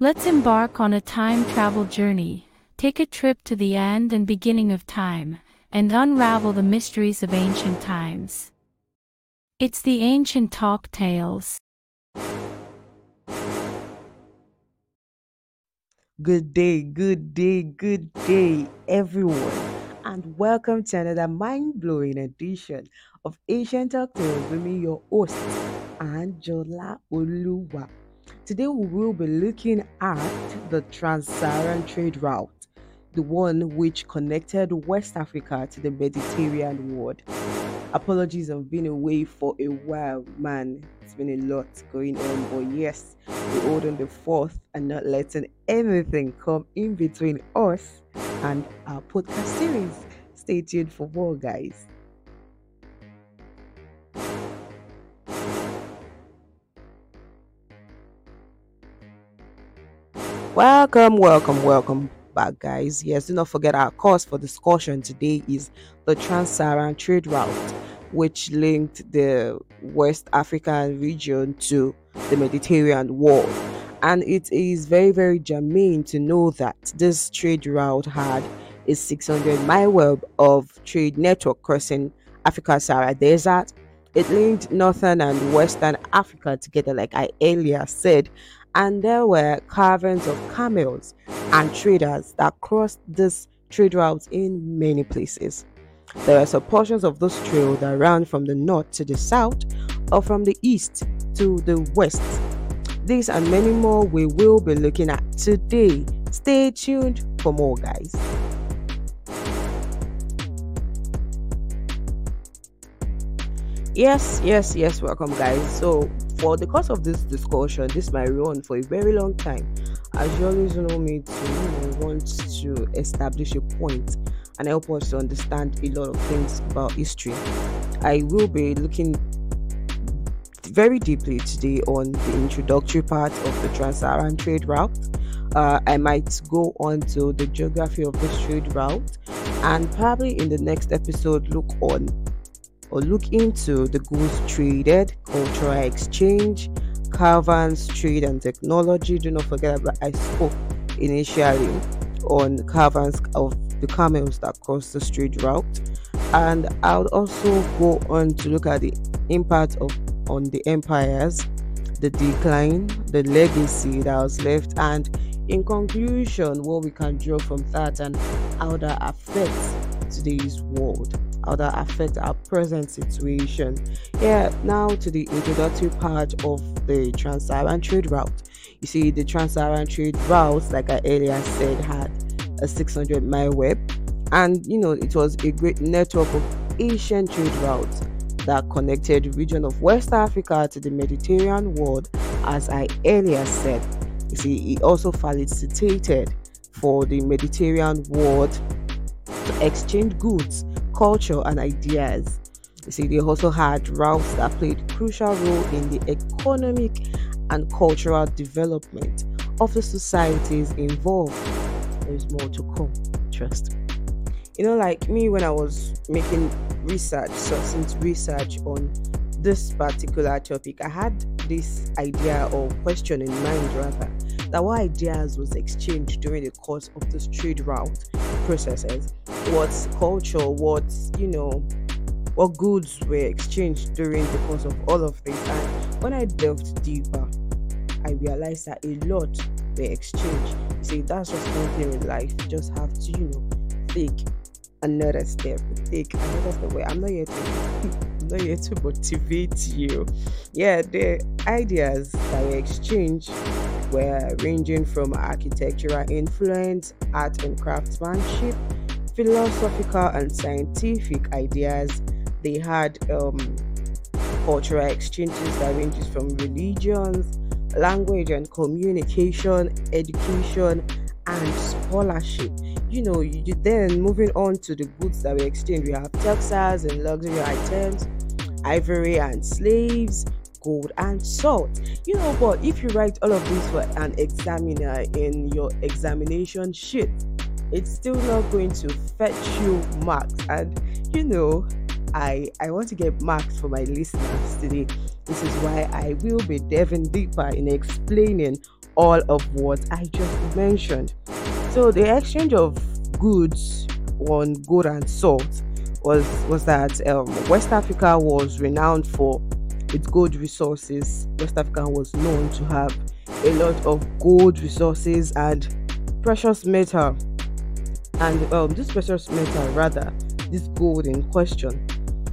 Let's embark on a time travel journey, take a trip to the end and beginning of time, and unravel the mysteries of ancient times. It's the Ancient Talk Tales. Good day, good day, good day, everyone, and welcome to another mind blowing edition of Ancient Talk Tales with me, your host, Angela Oluwa. Today, we will be looking at the Trans Saharan trade route, the one which connected West Africa to the Mediterranean world. Apologies, I've been away for a while, man. It's been a lot going on, but yes, we're holding the fourth and not letting anything come in between us and our podcast series. Stay tuned for more, guys. Welcome, welcome, welcome back, guys. Yes, do not forget our course for discussion today is the Trans Saharan trade route, which linked the West African region to the Mediterranean world. And it is very, very germane to know that this trade route had a 600 mile web of trade network crossing Africa Sahara Desert. It linked northern and western Africa together, like I earlier said, and there were caravans of camels and traders that crossed this trade route in many places. There are some portions of this trail that ran from the north to the south or from the east to the west. These and many more we will be looking at today. Stay tuned for more, guys. Yes, yes, yes, welcome, guys. So, for the course of this discussion, this might run for a very long time. As you always know me to you know, want to establish a point and help us to understand a lot of things about history. I will be looking very deeply today on the introductory part of the Trans-Saharan trade route. Uh, I might go on to the geography of this trade route and probably in the next episode look on or look into the goods traded, cultural exchange, caravans, trade and technology. Do not forget that I spoke initially on caravans of the camels that cross the trade route. And I'll also go on to look at the impact of on the empires, the decline, the legacy that was left, and in conclusion, what we can draw from that and how that affects today's world how that affect our present situation. Yeah, now to the introductory part of the Trans-Saharan trade route. You see, the Trans-Saharan trade route, like I earlier said, had a 600 mile web, and you know, it was a great network of ancient trade routes that connected the region of West Africa to the Mediterranean world, as I earlier said. You see, it also facilitated for the Mediterranean world to exchange goods culture and ideas. You see, they also had routes that played crucial role in the economic and cultural development of the societies involved. There's more to come, trust me. You know, like me when I was making research, succinct research on this particular topic, I had this idea or question in mind rather that what ideas was exchanged during the course of this trade route processes what culture, what you know, what goods were exchanged during the course of all of this. And when I delved deeper, I realized that a lot were exchanged. See, that's just one thing in life. You just have to, you know, take another step, take another step. Wait, I'm not here to I'm not here to motivate you. Yeah, the ideas that were exchanged were ranging from architectural influence, art and craftsmanship, philosophical and scientific ideas. They had um, cultural exchanges that ranges from religions, language and communication, education, and scholarship. You know, you, then moving on to the goods that we exchange, we have textiles and luxury items, ivory and slaves, gold and salt. You know, but if you write all of this for an examiner in your examination sheet, it's still not going to fetch you marks. And you know, I I want to get marks for my listeners today. This is why I will be delving deeper in explaining all of what I just mentioned. So the exchange of goods on gold and salt was was that um, West Africa was renowned for its gold resources. West Africa was known to have a lot of gold resources and precious metal. And um, this precious metal, rather, this gold in question,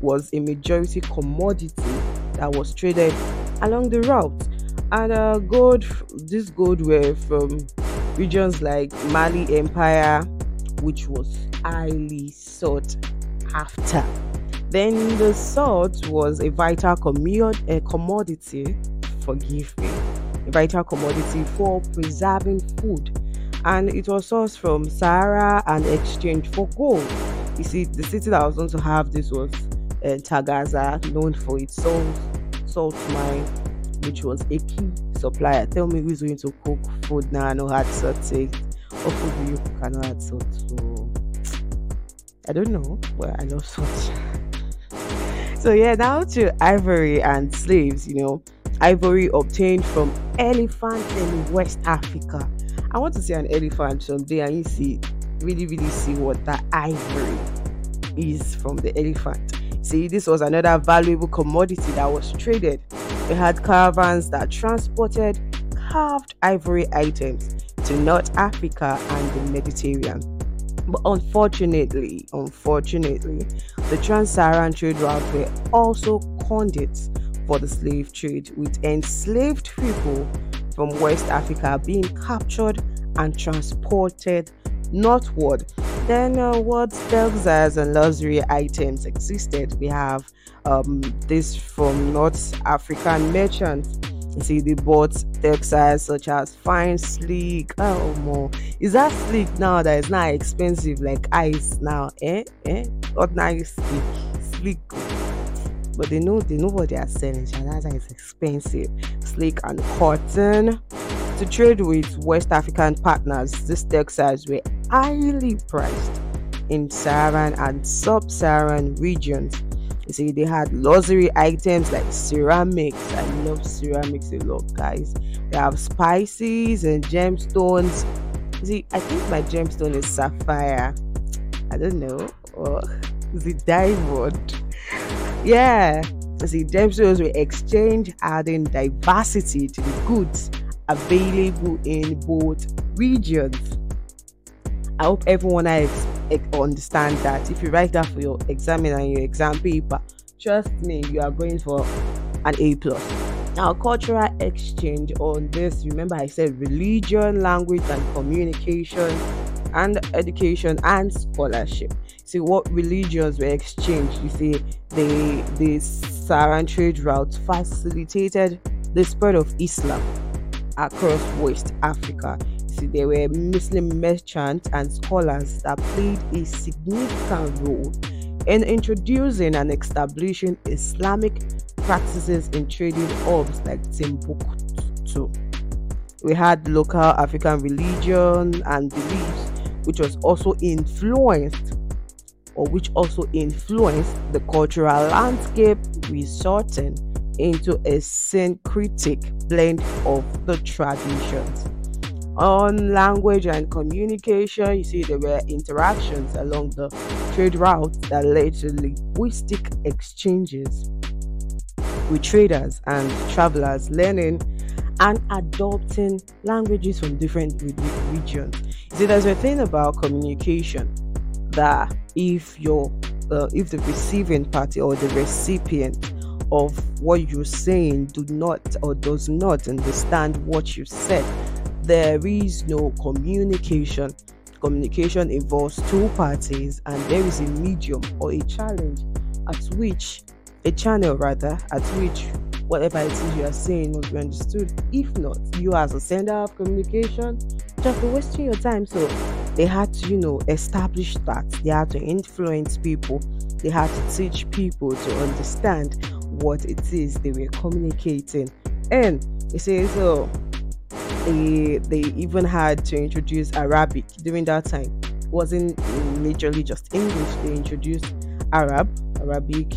was a majority commodity that was traded along the route. And uh, gold, this gold were from regions like Mali Empire, which was highly sought after. Then the salt was a vital commu- a commodity, forgive me, a vital commodity for preserving food. And it was sourced from Sahara and exchanged for gold. You see, the city that was going to have this was uh, Taghaza, known for its salt, salt mine, which was a key supplier. Tell me who's going to cook food now? I know how to food do you cook? I know. So I don't know. Well, I love salt. so yeah, now to ivory and slaves. You know, ivory obtained from elephants in West Africa. I want to see an elephant someday and you see, really, really see what that ivory is from the elephant. See, this was another valuable commodity that was traded. We had caravans that transported carved ivory items to North Africa and the Mediterranean. But unfortunately, unfortunately, the trans-Saharan trade routes were also conduits for the slave trade, with enslaved people from West Africa being captured and transported northward then uh, what Texas and luxury items existed? We have um, this from North African merchants. You see, they bought textiles such as fine, sleek. Oh, more is that sleek now that is not expensive like ice now? Eh, eh, nice, sleek, sleek. But they know they know what they are selling. So that's why it's expensive. Sleek and cotton. To trade with West African partners, these textiles were highly priced in Saharan and sub Saharan regions. You see, they had luxury items like ceramics. I love ceramics a lot, guys. They have spices and gemstones. You see, I think my gemstone is sapphire. I don't know. Or oh, is it diamond? Yeah. You see, gemstones were exchanged, adding diversity to the goods available in both regions. I hope everyone else understand that if you write that for your examiner and your exam paper, trust me, you are going for an A plus. Now, cultural exchange on this. Remember, I said religion, language, and communication, and education and scholarship. See what religions were exchanged. You see, the the Saharan trade routes facilitated the spread of Islam across West Africa. There were Muslim merchants and scholars that played a significant role in introducing and establishing Islamic practices in trading hubs like Timbuktu. We had local African religion and beliefs, which was also influenced or which also influenced the cultural landscape, resulting into a syncretic blend of the traditions. On language and communication, you see there were interactions along the trade route that led to linguistic exchanges with traders and travelers learning and adopting languages from different regions. You see, there's a thing about communication that if you're uh, if the receiving party or the recipient of what you're saying do not or does not understand what you said, there is no communication. Communication involves two parties, and there is a medium or a challenge at which a channel rather at which whatever it is you are saying must be understood. If not, you as a sender of communication just be wasting your time. So they had to, you know, establish that. They had to influence people. They had to teach people to understand what it is they were communicating. And it says so they, they even had to introduce Arabic during that time. It wasn't majorly just English, they introduced Arab, Arabic.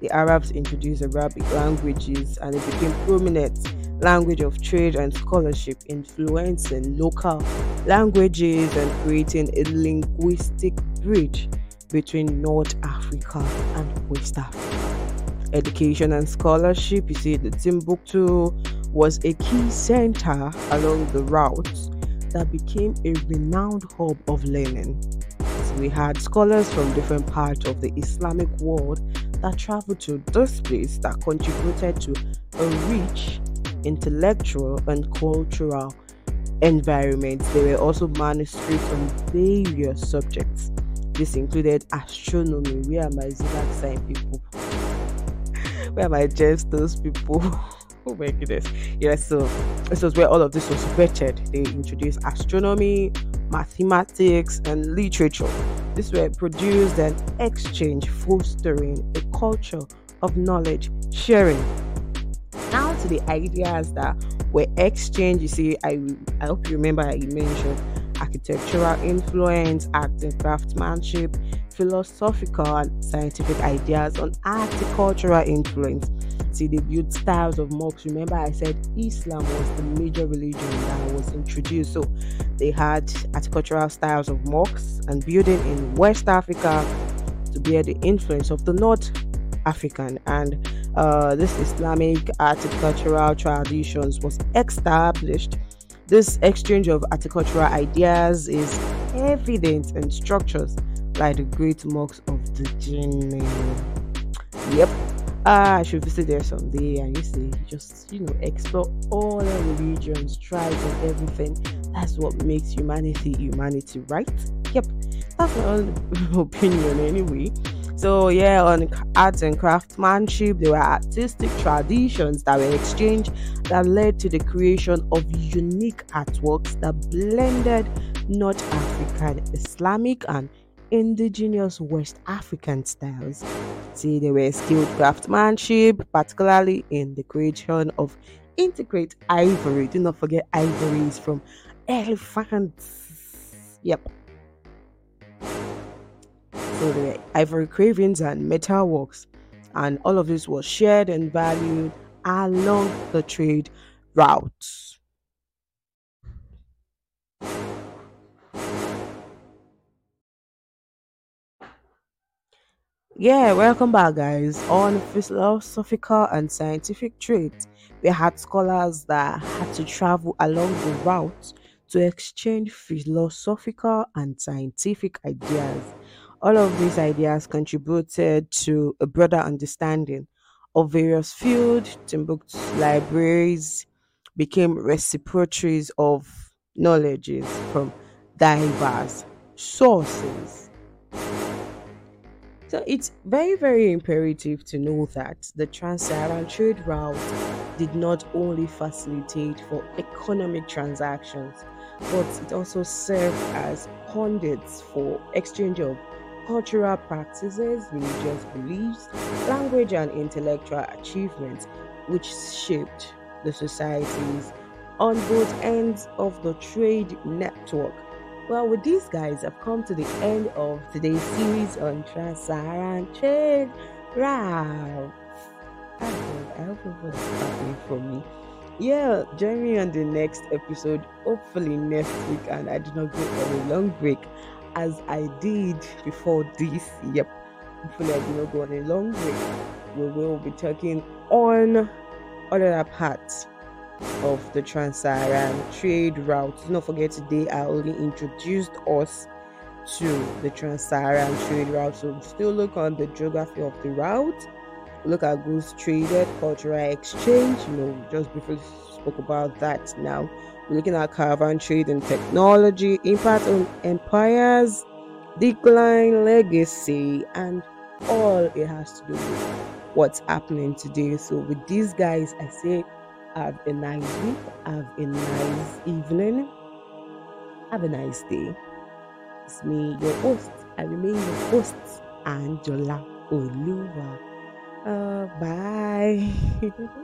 The Arabs introduced Arabic languages and it became prominent language of trade and scholarship, influencing local languages and creating a linguistic bridge between North Africa and West Africa. Education and scholarship, you see, the Timbuktu was a key center along the route that became a renowned hub of learning. We had scholars from different parts of the Islamic world that traveled to this place that contributed to a rich intellectual and cultural environment. There were also manuscripts on various subjects. This included astronomy. Where are my zodiac sign people? Where I just those people? oh my goodness. Yeah, so this was where all of this was vetted. They introduced astronomy, mathematics, and literature. This were produced and exchanged, fostering a culture of knowledge sharing. Now to the ideas that were exchanged. You see, I I hope you remember I mentioned architectural influence, art and craftsmanship, philosophical and scientific ideas on art cultural influence. See, they built styles of mosques. Remember, I said Islam was the major religion that was introduced. So they had agricultural styles of mosques and building in West Africa to bear the influence of the North African. And uh, this Islamic agricultural traditions was established. This exchange of agricultural ideas is evident in structures like the great mosques of the Djenné. Yep. Ah, I should visit there someday and you see, just you know, explore all the religions, tribes, and everything. That's what makes humanity humanity, right? Yep, that's my own opinion anyway. So yeah, on arts and craftsmanship, there were artistic traditions that were exchanged that led to the creation of unique artworks that blended North African, Islamic, and indigenous West African styles. See, they were skilled craftsmanship, particularly in the creation of intricate ivory. Do not forget ivories from elephants. Yep. So there were ivory carvings and metal works, and all of this was shared and valued along the trade routes. Yeah, welcome back, guys. On philosophical and scientific traits, we had scholars that had to travel along the route to exchange philosophical and scientific ideas. All of these ideas contributed to a broader understanding of various fields. Timbuktu libraries became repositories of knowledges from diverse sources. So it's very, very imperative to know that the Trans-Saharan trade route did not only facilitate for economic transactions, but it also served as conduits for exchange of cultural practices, religious beliefs, language, and intellectual achievements, which shaped the societies on both ends of the trade network well, with these guys, I've come to the end of today's series on Trans-Saharan trade routes. I hope everyone's happy for me. Yeah, join me on the next episode, hopefully next week, and I do not go on a long break as I did before this. Yep, hopefully I do not go on a long break. We will be talking on other parts of the Trans-Saharan trade route. Do not forget today I only introduced us to the Trans-Saharan trade route. So still look on the geography of the route, look at goods traded, cultural exchange, you know, just before spoke about that now. We're looking at caravan trade and technology, impact on empires, decline, legacy, and all it has to do with what's happening today. So with these guys, I say have a nice week. Have a nice evening. Have a nice day. It's me, your host. I remain your host, Angela Oluwa. Uh, bye.